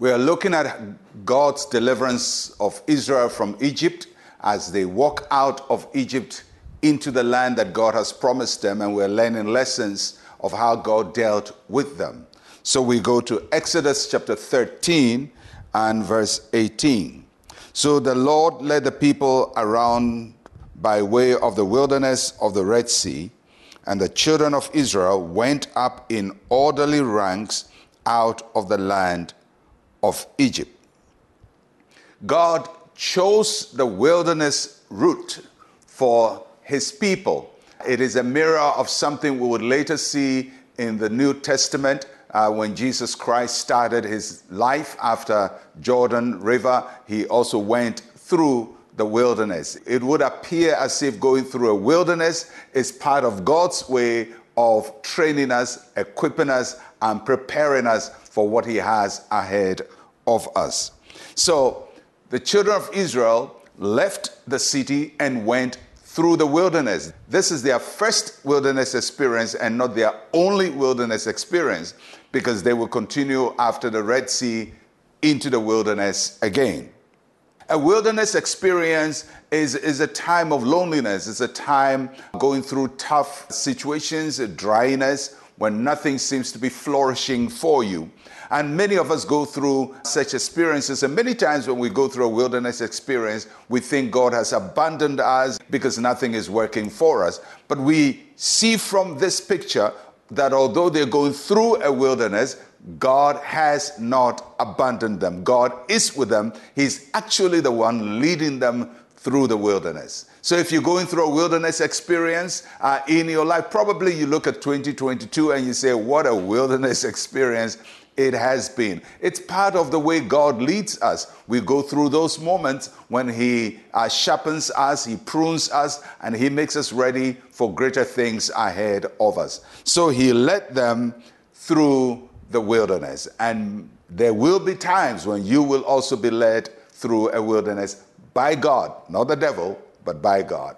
We are looking at God's deliverance of Israel from Egypt as they walk out of Egypt into the land that God has promised them, and we're learning lessons of how God dealt with them. So we go to Exodus chapter 13 and verse 18. So the Lord led the people around by way of the wilderness of the Red Sea, and the children of Israel went up in orderly ranks out of the land of Egypt. God chose the wilderness route for his people. It is a mirror of something we would later see in the New Testament uh, when Jesus Christ started his life after Jordan River. He also went through the wilderness. It would appear as if going through a wilderness is part of God's way of training us, equipping us, and preparing us for what He has ahead of us. So the children of Israel left the city and went through the wilderness. This is their first wilderness experience and not their only wilderness experience because they will continue after the Red Sea into the wilderness again. A wilderness experience is, is a time of loneliness. It's a time going through tough situations, dryness, when nothing seems to be flourishing for you. And many of us go through such experiences. And many times when we go through a wilderness experience, we think God has abandoned us because nothing is working for us. But we see from this picture that although they're going through a wilderness, God has not abandoned them. God is with them. He's actually the one leading them through the wilderness. So if you're going through a wilderness experience uh, in your life, probably you look at 2022 and you say, What a wilderness experience it has been. It's part of the way God leads us. We go through those moments when He uh, sharpens us, He prunes us, and He makes us ready for greater things ahead of us. So He led them through the wilderness. And there will be times when you will also be led through a wilderness by God, not the devil, but by God.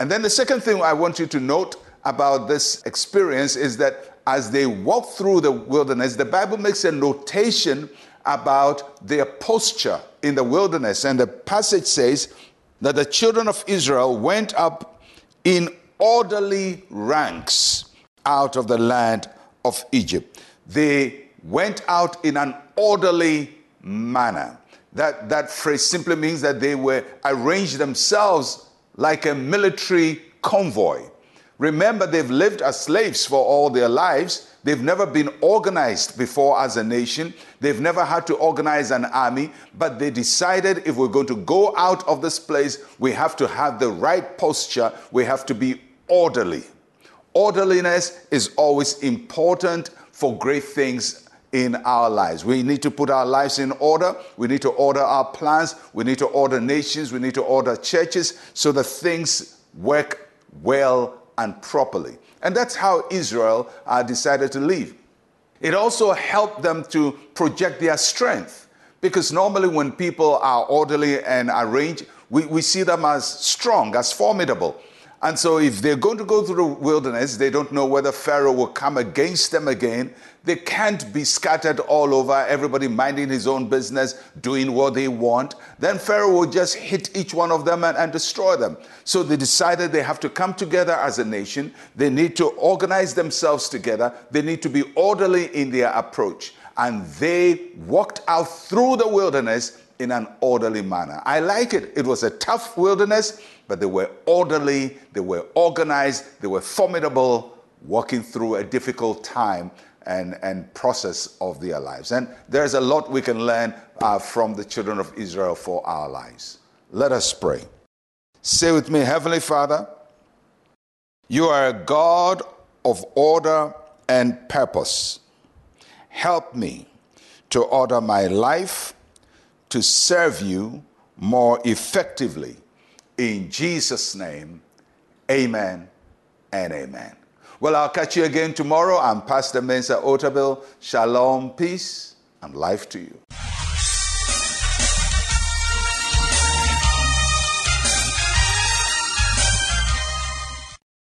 And then the second thing I want you to note about this experience is that as they walk through the wilderness, the Bible makes a notation about their posture in the wilderness. And the passage says that the children of Israel went up in orderly ranks out of the land of Egypt. They went out in an orderly manner. That, that phrase simply means that they were arranged themselves like a military convoy. Remember, they've lived as slaves for all their lives. They've never been organized before as a nation. They've never had to organize an army, but they decided if we're going to go out of this place, we have to have the right posture. We have to be orderly. Orderliness is always important for great things in our lives. We need to put our lives in order. We need to order our plans. We need to order nations. We need to order churches so that things work well and properly. And that's how Israel uh, decided to live. It also helped them to project their strength because normally when people are orderly and arranged, we, we see them as strong, as formidable. And so, if they're going to go through the wilderness, they don't know whether Pharaoh will come against them again. They can't be scattered all over, everybody minding his own business, doing what they want. Then Pharaoh will just hit each one of them and, and destroy them. So, they decided they have to come together as a nation. They need to organize themselves together. They need to be orderly in their approach. And they walked out through the wilderness in an orderly manner. I like it. It was a tough wilderness but they were orderly, they were organized, they were formidable, walking through a difficult time and, and process of their lives. And there's a lot we can learn uh, from the children of Israel for our lives. Let us pray. Say with me, Heavenly Father, you are a God of order and purpose. Help me to order my life to serve you more effectively in Jesus' name, amen and amen. Well, I'll catch you again tomorrow. I'm Pastor Mensa Otabil. Shalom, peace, and life to you.